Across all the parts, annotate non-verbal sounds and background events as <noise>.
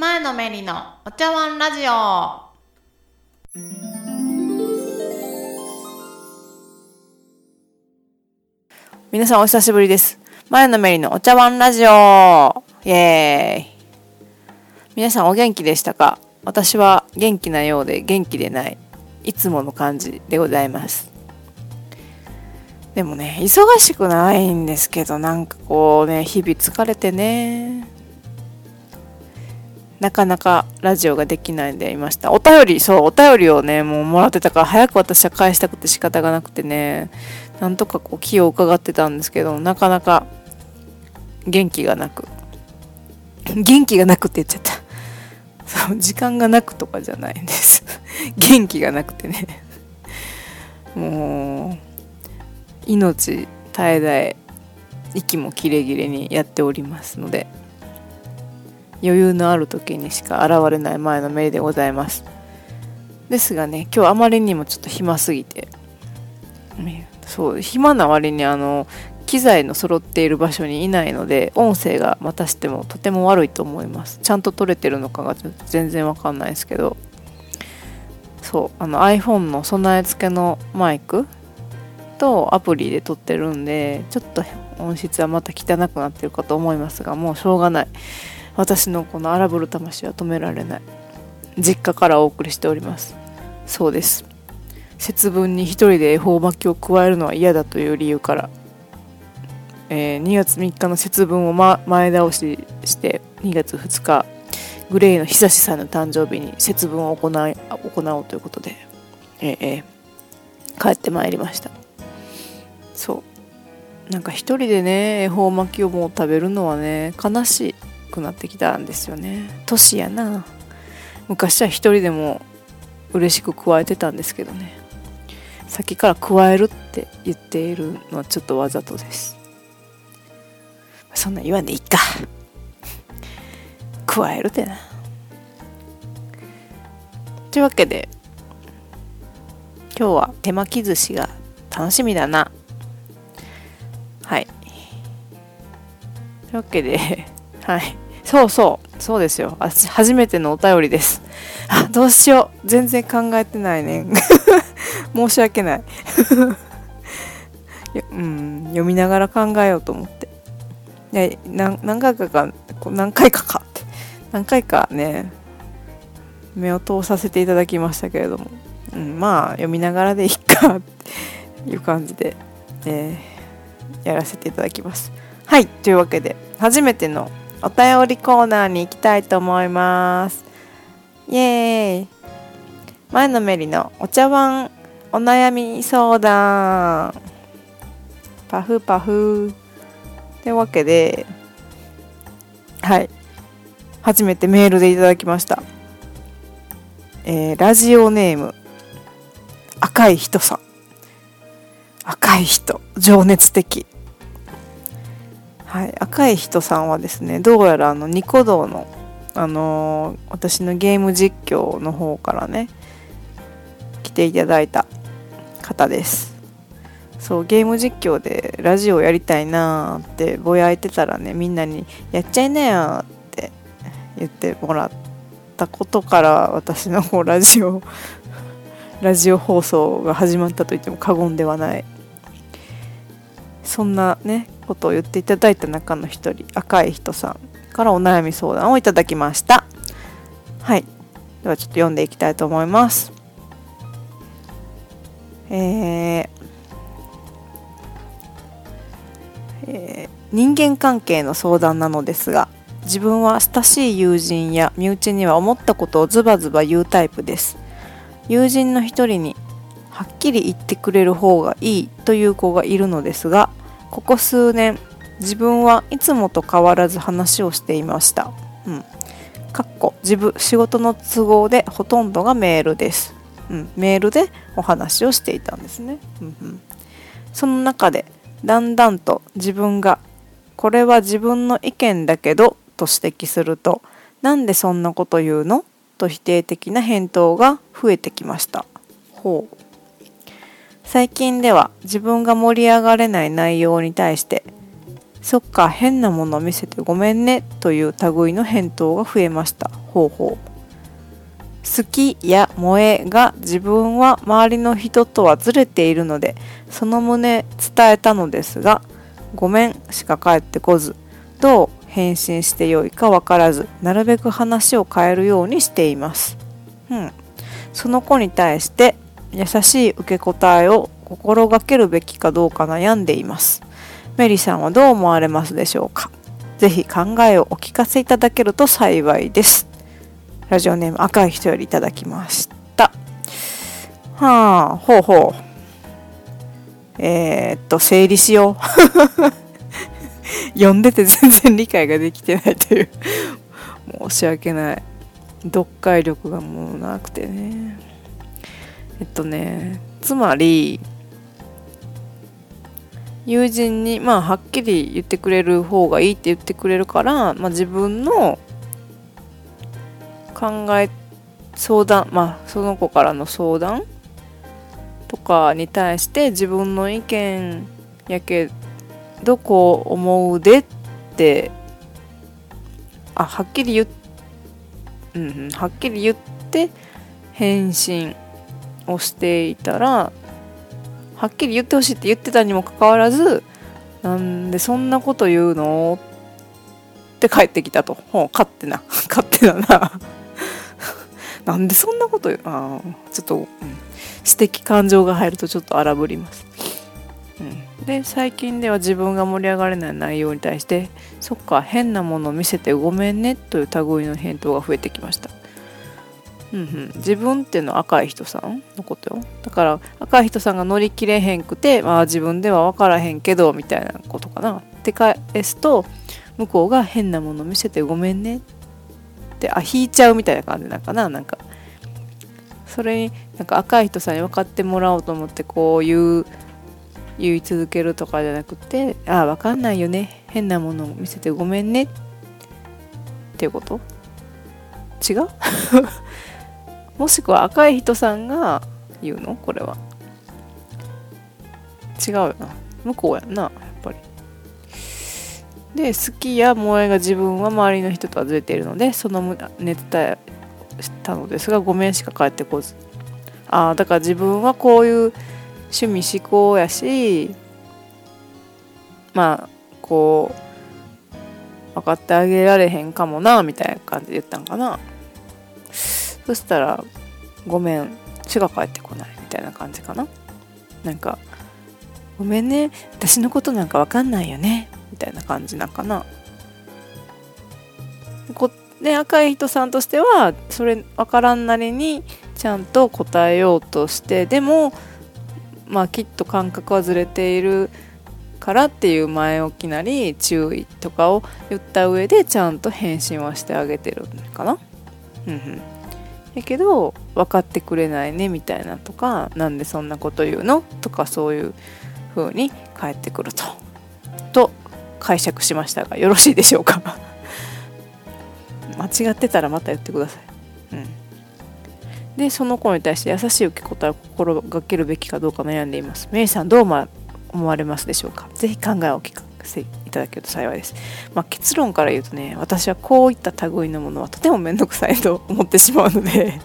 前のめりのお茶碗ラジオ皆さんお久しぶりです。前のめりのお茶碗ラジオイエーイ皆さんお元気でしたか？私は元気なようで元気でない。いつもの感じでございます。でもね、忙しくないんですけど、なんかこうね、日々疲れてね、なかなかラジオができないんでいました。お便り、そう、お便りをね、もうもらってたから、早く私は返したくて仕方がなくてね、なんとかこう気を伺ってたんですけど、なかなか元気がなく。元気がなくって言っちゃった。そう、時間がなくとかじゃないんです。元気がなくてね。もう、命絶え絶え、息も切れ切れにやっておりますので、余裕のある時にしか現れない前のメリでございます。ですがね、今日あまりにもちょっと暇すぎて、そう、暇な割にあの、機材の揃っている場所にいないので、音声がまたしてもとても悪いと思います。ちゃんと撮れてるのかが全然わかんないですけど、そう、あの iPhone の備え付けのマイクとアプリで撮ってるんで、ちょっと音質はまた汚くなってるかと思いますが、もうしょうがない。私のこの荒ぶる魂は止められない。実家からお送りしております。そうです。節分に一人で恵方巻きを加えるのは嫌だという理由から、えー2月3日の節分を、ま、前倒しして2月2日グレイの久志さんの誕生日に節分を行い行おうということで、ええー帰ってまいりました。そう。なんか一人でね恵方巻きをもう食べるのはね悲しい。くなってきたんですよね。年やな。昔は一人でも嬉しく加えてたんですけどね。さっきから加えるって言っているのはちょっとわざとです。そんな言わんでいいか。加えるってな。というわけで今日は手巻き寿司が楽しみだな。はい。というわけではい。そうそう。そうですよ。あ初めてのお便りです。あ、どうしよう。全然考えてないね。<laughs> 申し訳ない。<laughs> うん、読みながら考えようと思って。で何回かか、何回かかって。何回かね、目を通させていただきましたけれども。うん、まあ、読みながらでいいかっていう感じで、えーやらせていただきます。はい。というわけで、初めてのお便りコーナーに行きたいと思います。イエーイ。前のめりのお茶碗お悩み相談。パフパフ。というわけではい。初めてメールでいただきました。えーラジオネーム。赤い人さん。赤い人。情熱的。はい、赤い人さんはですねどうやらあのニコ動の、あのー私のゲーム実況の方からね来ていただいた方です。そうゲーム実況でラジオやりたいなーってぼやいてたらねみんなに「やっちゃいなよ」って言ってもらったことから私のこうラジオ <laughs> ラジオ放送が始まったと言っても過言ではない。そんなねことを言っていただいた中の一人赤い人さんからお悩み相談をいただきました。はい。ではちょっと読んでいきたいと思います。えーえー人間関係の相談なのですが自分は親しい友人や身内には思ったことをズバズバ言うタイプです。友人の一人にはっきり言ってくれる方がいいという子がいるのですがここ数年自分はいつもと変わらず話をしていました。うん。かっこ自分仕事の都合でほとんどがメールです。うん、メールでお話をしていたんですね。うんうん、その中でだんだんと自分がこれは自分の意見だけどと指摘するとなんでそんなこと言うの？と否定的な返答が増えてきました。ほう最近では自分が盛り上がれない内容に対してそっか変なもの見せてごめんねという類の返答が増えました。ほうほう好きや萌えが自分は周りの人とはずれているのでその旨伝えたのですがごめんしか返ってこずどう返信してよいか分からずなるべく話を変えるようにしています。うん。その子に対して優しい受け答えを心がけるべきかどうか悩んでいます。メリさんはどう思われますでしょうか？ぜひ考えをお聞かせいただけると幸いです。ラジオネーム赤い人よりいただきました。はあほうほう。えー、っと整理しよう。<laughs> 読んでて全然理解ができてないという。申し訳ない。読解力がもうなくてね。えっとねつまり友人にまあはっきり言ってくれる方がいいって言ってくれるから、まあ、自分の考え相談まあその子からの相談とかに対して自分の意見やけどこう思うでってあはっきり言っうん、うん、はっきり言って返信をしていたらはっきり言ってほしいって言ってたにもかかわらずなんでそんなこと言うのって帰ってきたと。勝手な。<laughs> 勝手だな。<laughs> なんでそんなこと言う？あちょっと、うん、私的感情が入るとちょっと荒ぶります。うん、で、最近では自分が盛り上がれない内容に対して、そっか、変なものを見せてごめんねという類の返答が増えてきました。うんうん、自分っていうのは赤い人さんのことよ。だから赤い人さんが乗り切れへんくて、まあ、自分では分からへんけどみたいなことかな。って返すと向こうが変なもの見せてごめんねってあ引いちゃうみたいな感じなんかな。なんかそれになんか赤い人さんに分かってもらおうと思ってこう言う言い続けるとかじゃなくてああ分かんないよね。変なものを見せてごめんねっていうこと？違う？もしくは赤い人さんが言うの？これは。違うよな。向こうやんなやっぱり。で好きや萌えが自分は周りの人とはずれているのでその熱伝えしたのですがごめんしか返ってこず。ああだから自分はこういう趣味思考やしまあこう分かってあげられへんかもなみたいな感じで言ったんかな。そしたら「ごめん血が返ってこない」みたいな感じかな。なんか「ごめんね私のことなんか分かんないよね」みたいな感じなんかな。こで赤い人さんとしてはそれ分からんなりにちゃんと答えようとしてでもまあきっと感覚はずれているからっていう前置きなり注意とかを言った上でちゃんと返信はしてあげてるのかな。うんうん。やけど分かってくれないねみたいなとかなんでそんなこと言うの？とかそういう風に返ってくると。と解釈しましたがよろしいでしょうか？<laughs> 間違ってたらまた言ってください、うん、でその子に対して優しい受け答えを心がけるべきかどうか悩んでいます。メイさんどう思われますでしょうか？ぜひ考えを聞かせいただけると幸いです。まあ、結論から言うとね、私はこういった類のものはとても面倒くさいと思ってしまうので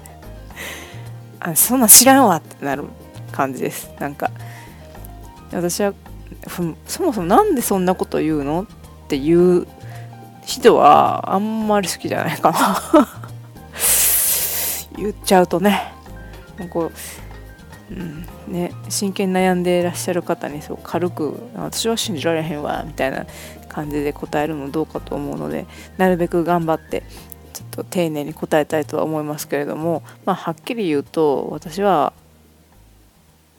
あそんな知らんわってなる感じです。なんか、私はそもそもなんでそんなこと言うのっていう人はあんまり好きじゃないかな <laughs> 言っちゃうとねこううん。ね、真剣に悩んでいらっしゃる方にそう軽く「私は信じられへんわ」みたいな感じで答えるのどうかと思うのでなるべく頑張ってちょっと丁寧に答えたいとは思いますけれども、まあ、はっきり言うと私は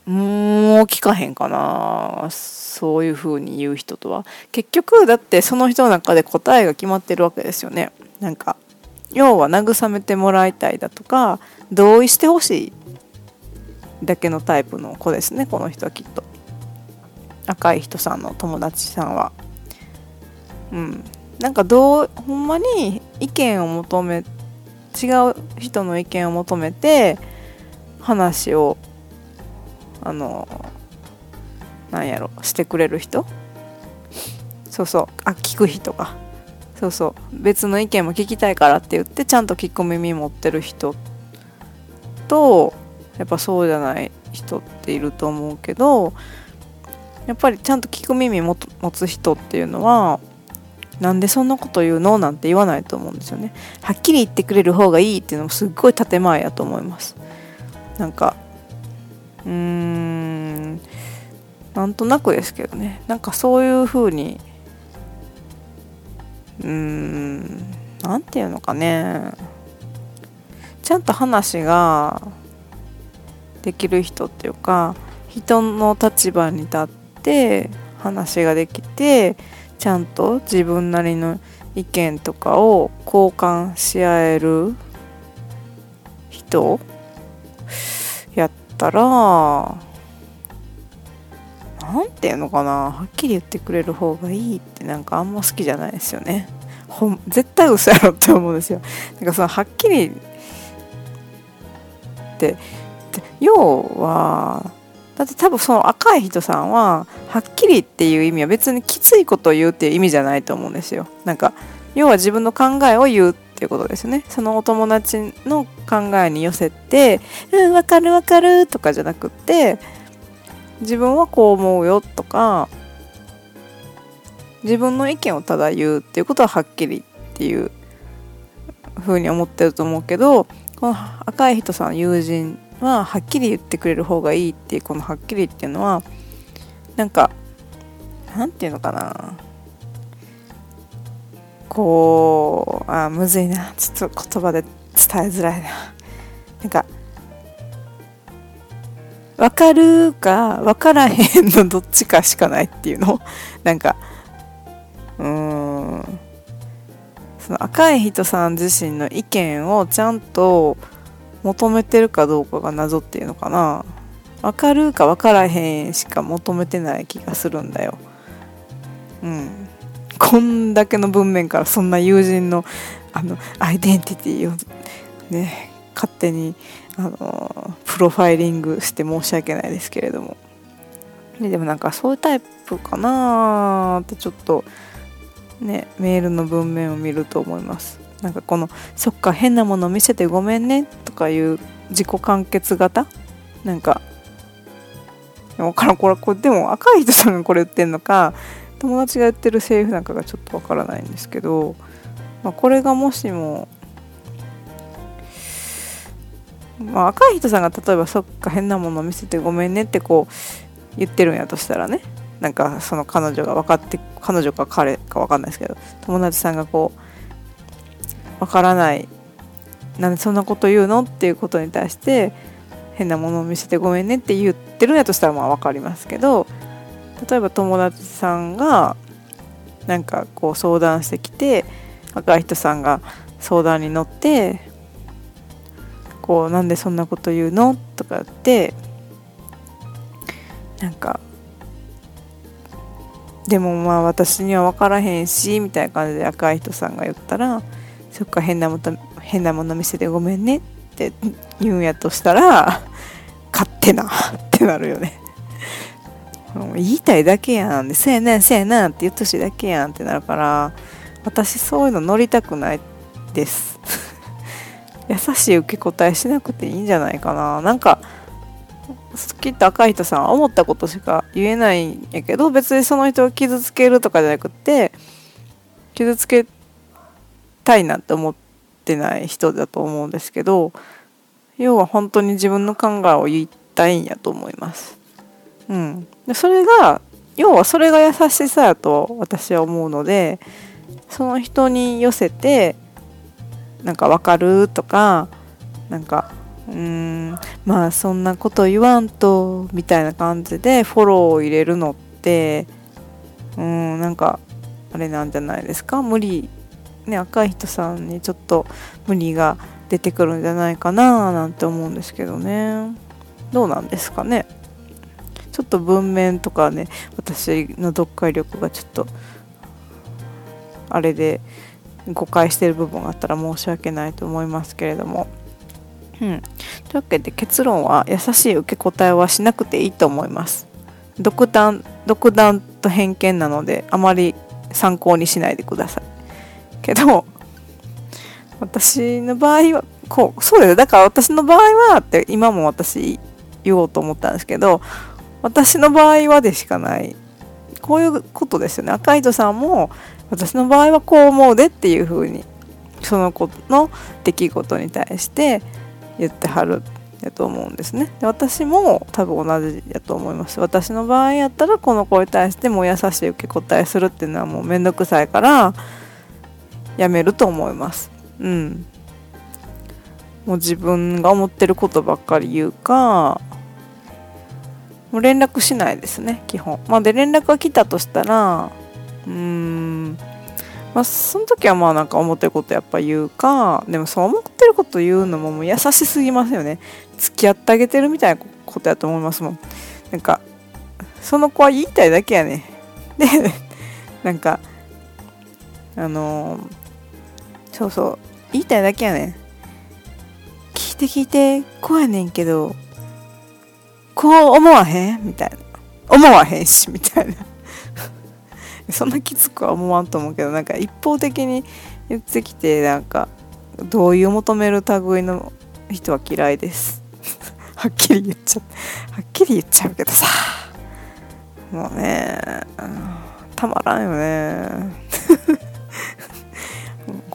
もう聞かへんかなそういうふうに言う人とは。結局だってその人の中で答えが決まってるわけですよね。なんか要は慰めてもらいたいだとか同意してほしいだけのタイプの子ですねこの人はきっと。赤い人さんの友達さんは。うん。なんかどうほんまに意見を求め違う人の意見を求めて話をあのなんやろしてくれる人？そうそう。あ聞く人がそうそう。別の意見も聞きたいからって言ってちゃんと聞く耳持ってる人とやっぱそうじゃない人っていると思うけどやっぱりちゃんと聞く耳持つ人っていうのはなんでそんなこと言うの？なんて言わないと思うんですよね。はっきり言ってくれる方がいいっていうのもすっごい建前やと思います。なんかうーんなんとなくですけどね。なんかそういう風にうーんなんていうのかね。ちゃんと話ができる人っていうか人の立場に立って話ができてちゃんと自分なりの意見とかを交換し合える人やったらなんていうのかなはっきり言ってくれる方がいいってなんかあんま好きじゃないですよね。ほん絶対嘘やろって思うんですよ。なんかそのはっきりって要はだって多分その赤い人さんははっきりっていう意味は別にきついことを言うっていう意味じゃないと思うんですよ。なんか要は自分の考えを言うっていうことですね。そのお友達の考えに寄せて「うん分かる分かる」とかじゃなくって自分はこう思うよとか自分の意見をただ言うっていうことははっきりっていうふうに思ってると思うけどこの赤い人さん友人ははっきり言ってくれる方がいいっていうこのはっきりっていうのはなんかなんていうのかな。こうあむずいな。ちょっと言葉で伝えづらいな。なんか分かるか分からへんのどっちかしかないっていうの。なんかうーん。その赤い人さん自身の意見をちゃんと求めてるかどうかが謎っていうのかな。分かるか分からへんしか求めてない気がするんだよ。うん。こんだけの文面からそんな友人のあのアイデンティティをね勝手にあのプロファイリングして申し訳ないですけれども。ででもなんかそういうタイプかなってちょっとねメールの文面を見ると思います。なんかこの「そっか変なもの見せてごめんね」とかいう自己完結型？なんか分からんこれこれでも赤い人さんがこれ言ってんのか友達が言ってるセリフなんかがちょっとわからないんですけど、まあ、これがもしも、まあ、赤い人さんが例えば「そっか変なもの見せてごめんね」ってこう言ってるんやとしたらねなんかその彼女が分かって彼女か彼か分かんないですけど友達さんがこう分からない。なんでそんなこと言うの？っていうことに対して変なものを見せてごめんねって言ってるんやとしたらまあ分かりますけど例えば友達さんがなんかこう相談してきて赤い人さんが相談に乗ってこうなんでそんなこと言うの？とかってなんかでもまあ私には分からへんしみたいな感じで赤い人さんが言ったらそっか変なもの変なもの見せてごめんね。って言うんやとしたら勝手なってなるよね。言いたいだけやん。せやなせやなって言ってほしだけやんってなるから私そういうの乗りたくないです。<laughs> 優しい受け答えしなくていいんじゃないかな。なんかきっと赤い人さんは思ったことしか言えないんやけど別にその人を傷つけるとかじゃなくて傷つけたいなって思ってない人だと思うんですけど要は本当に自分の考えを言いたいんやと思います。うん、でそれが要はそれが優しさやと私は思うのでその人に寄せてなんか分かるとかなんかうーんまあそんなこと言わんとみたいな感じでフォローを入れるのってうんなんかあれなんじゃないですか？無理ね赤い人さんにちょっと無理が出てくるんじゃないかななんて思うんですけどねどうなんですかねちょっと文面とかね私の読解力がちょっとあれで誤解してる部分があったら申し訳ないと思いますけれども。うん、というわけで結論は優しい受け答えはしなくていいと思います。独断独断と偏見なのであまり参考にしないでくださいけど私の場合はこうそうですだから私の場合はって今も私言おうと思ったんですけど私の場合はでしかない。こういうことですよね。赤糸さんも私の場合はこう思うでっていうふうにその子の出来事に対して言ってはるやと思うんですね。で私も多分同じやと思います。私の場合やったらこの子に対しても優しい受け答えするっていうのはもうめんどくさいからやめると思います。うん。もう自分が思ってることばっかり言うかもう連絡しないですね基本。まあで連絡が来たとしたらうーん。まあその時はまあなんか思ってることやっぱ言うかでもそう思ってること言うのももう優しすぎますよね。付き合ってあげてるみたいなことやと思いますもん。なんかその子は言いたいだけやね。でなんかあのーそうそう。言いたいだけやねん。聞いて聞いてこうやねんけどこう思わへんみたいな。思わへんしみたいな。<laughs> そんなきつくは思わんと思うけどなんか一方的に言ってきてなんか同意を求める類の人は嫌いです。<laughs> はっきり言っちゃう。はっきり言っちゃうけどさ。もうねたまらんよね。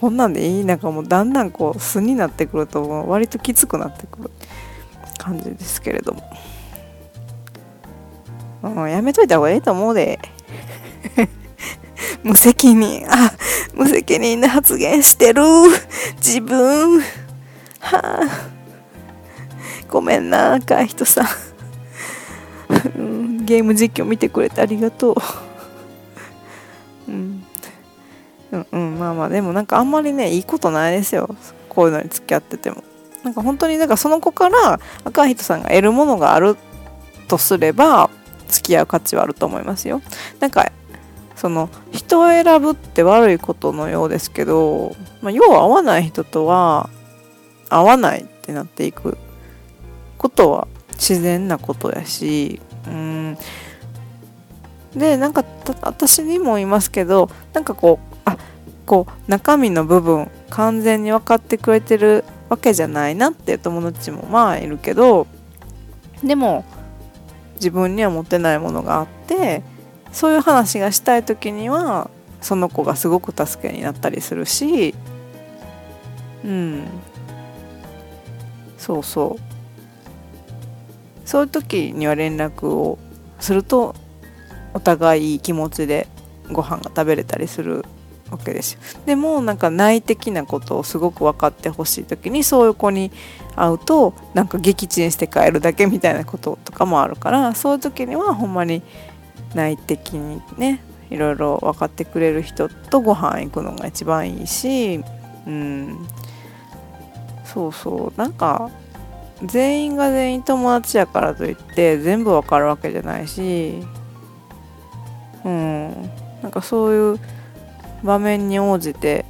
こんなんでいい？なんかもうだんだんこう素になってくると割ときつくなってくる感じですけれども、うん、やめといた方がいいと思うで。<laughs> 無責任。あ無責任な発言してる。自分。はあ。ごめんな赤い人さ、ん、ゲーム実況見てくれてありがとう。うんうんまあまあでもなんかあんまりねいいことないですよ。こういうのに付き合ってても。なんか本当になんかその子から赤い人さんが得るものがあるとすれば付き合う価値はあると思いますよ。なんかその人を選ぶって悪いことのようですけど、まあ、要は合わない人とは合わないってなっていくことは自然なことやしうん。でなんか私にもいますけどなんかこうこう中身の部分完全に分かってくれてるわけじゃないなって友達もまあいるけどでも自分には持ってないものがあってそういう話がしたい時にはその子がすごく助けになったりするしうん。そうそう。そういう時には連絡をするとお互いいい気持ちでご飯が食べれたりするわけですよ。でもなんか内的なことをすごく分かってほしい時にそういう子に会うとなんか撃沈して帰るだけみたいなこととかもあるからそういう時にはほんまに内的にねいろいろ分かってくれる人とご飯行くのが一番いいしうん。そうそう。なんか全員が全員友達やからといって全部わかるわけじゃないしうん。なんかそういう場面に応じて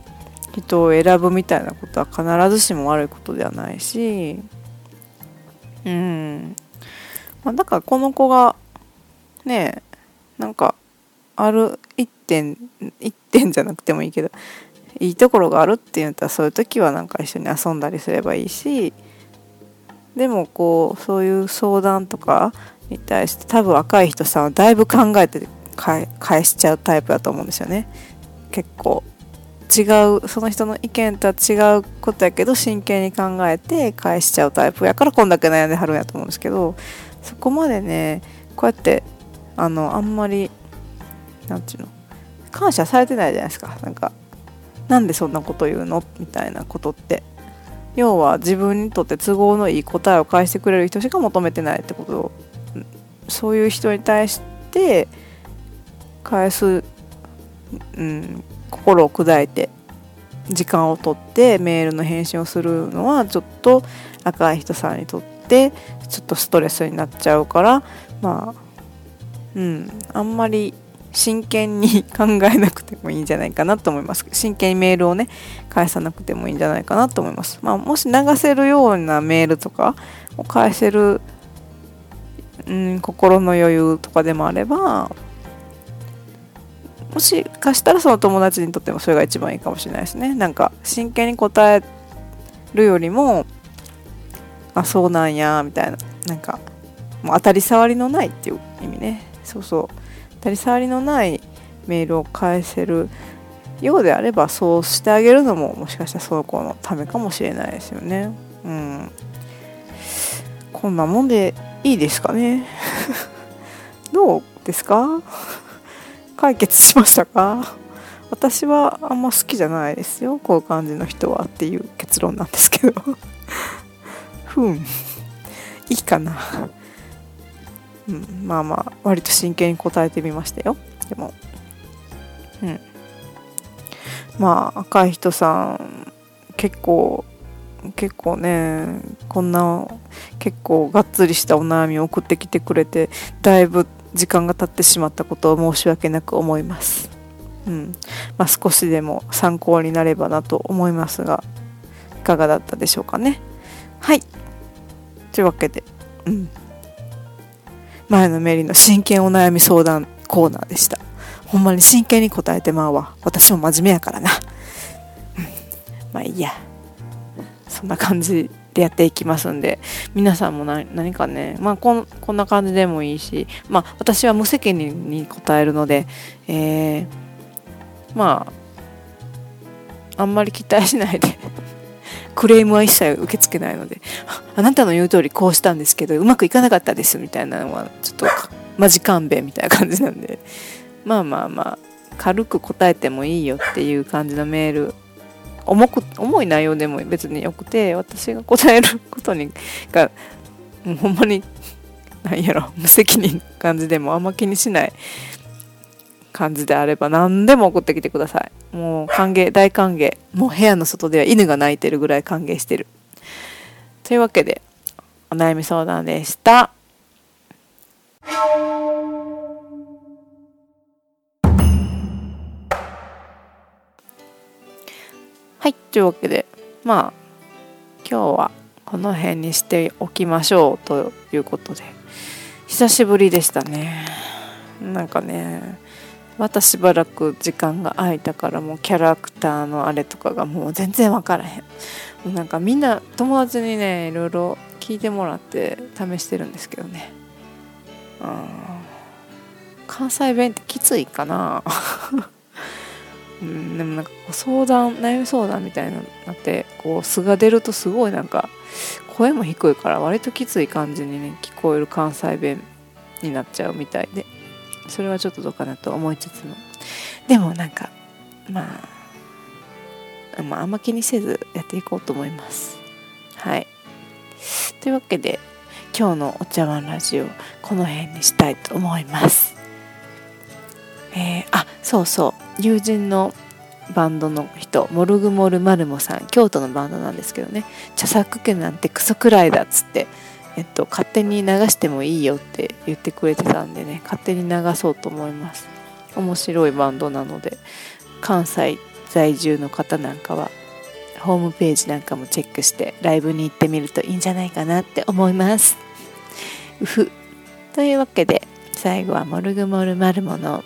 人を選ぶみたいなことは必ずしも悪いことではないしうん、まあ、だからこの子がねなんかある一点一点じゃなくてもいいけどいいところがあるって言ったらそういう時はなんか一緒に遊んだりすればいいしでもこうそういう相談とかに対して多分若い人さんはだいぶ考えて返しちゃうタイプだと思うんですよね。結構違うその人の意見とは違うことやけど真剣に考えて返しちゃうタイプやからこんだけ悩んではるんやと思うんですけどそこまでねこうやってあのあんまりなんていうの感謝されてないじゃないですか。なんかなんでそんなこと言うのみたいなことって。要は自分にとって都合のいい答えを返してくれる人しか求めてないってこと。をそういう人に対して返す、うん、心を砕いて時間をとってメールの返信をするのはちょっと赤い人さんにとってちょっとストレスになっちゃうからまあうんあんまり真剣に考えなくてもいいんじゃないかなと思います。真剣にメールをね、返さなくてもいいんじゃないかなと思います。まあ、もし流せるようなメールとかを返せる、うん、心の余裕とかでもあれば、もしかしたらその友達にとってもそれが一番いいかもしれないですね。なんか真剣に答えるよりもあそうなんやみたいな。なんかもう当たり障りのないっていう意味ね。そうそう。当たり障りのないメールを返せるようであればそうしてあげるのももしかしたらその子のためかもしれないですよね。うん。こんなもんでいいですかね。<laughs> どうですか？解決しましたか？私はあんま好きじゃないですよ。こういう感じの人はっていう結論なんですけど。ふん。いいかな。うん、まあまあ割と真剣に答えてみましたよ。でも。うん。まあ赤い人さん結構結構ねこんな結構がっつりしたお悩みを送ってきてくれてだいぶ時間が経ってしまったことを申し訳なく思います。うんまあ、少しでも参考になればなと思いますがいかがだったでしょうかね。はいというわけで、うん、前のメリの真剣お悩み相談コーナーでした。ほんまに真剣に答えてまうわ。私も真面目やからな。まあいいや。そんな感じでやっていきますんで皆さんも何かねまあここんな感じでもいいしまあ私は無責任に答えるので、えー、まああんまり期待しないで <laughs> クレームは一切受け付けないので <laughs> あなたの言う通りこうしたんですけどうまくいかなかったですみたいなのはちょっとマジ勘弁みたいな感じなんでまあまあまあ軽く答えてもいいよっていう感じのメール重く重い内容でも別によくて私が答えることにがもうほんまに何やろ無責任感じでもあんま気にしない感じであれば何でも送ってきてください。もう歓迎大歓迎。もう部屋の外では犬が鳴いてるぐらい歓迎してる。というわけでお悩み相談でした。というわけで、まあ、今日はこの辺にしておきましょうということで、久しぶりでしたね。なんかね、またしばらく時間が空いたからもうキャラクターのあれとかがもう全然分からへん。なんかみんな友達にね、いろいろ聞いてもらって試してるんですけどね。うん、関西弁ってきついかなうん、でもなんか相談悩み相談みたいなのってこう素が出るとすごいなんか声も低いから割ときつい感じにね聞こえる関西弁になっちゃうみたいでそれはちょっとどうかなと思いつつも。でもなんかまあ、まあ、あんま気にせずやっていこうと思います。はい。というわけで今日のお茶碗ラジオこの辺にしたいと思います。えー、あそうそう。友人のバンドの人モルグモルマルモさん京都のバンドなんですけどね。著作権なんてクソくらいだっつって、えっと、勝手に流してもいいよって言ってくれてたんでね勝手に流そうと思います。面白いバンドなので関西在住の方なんかはホームページなんかもチェックしてライブに行ってみるといいんじゃないかなって思います。<laughs> うふ。というわけで最後はモルグモルマルモの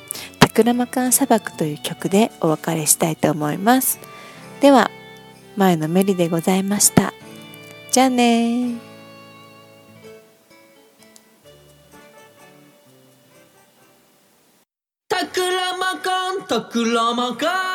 クラマカン砂漠という曲でお別れしたいと思います。では、前のメリでございました。じゃあねタクラマカンタクラマカン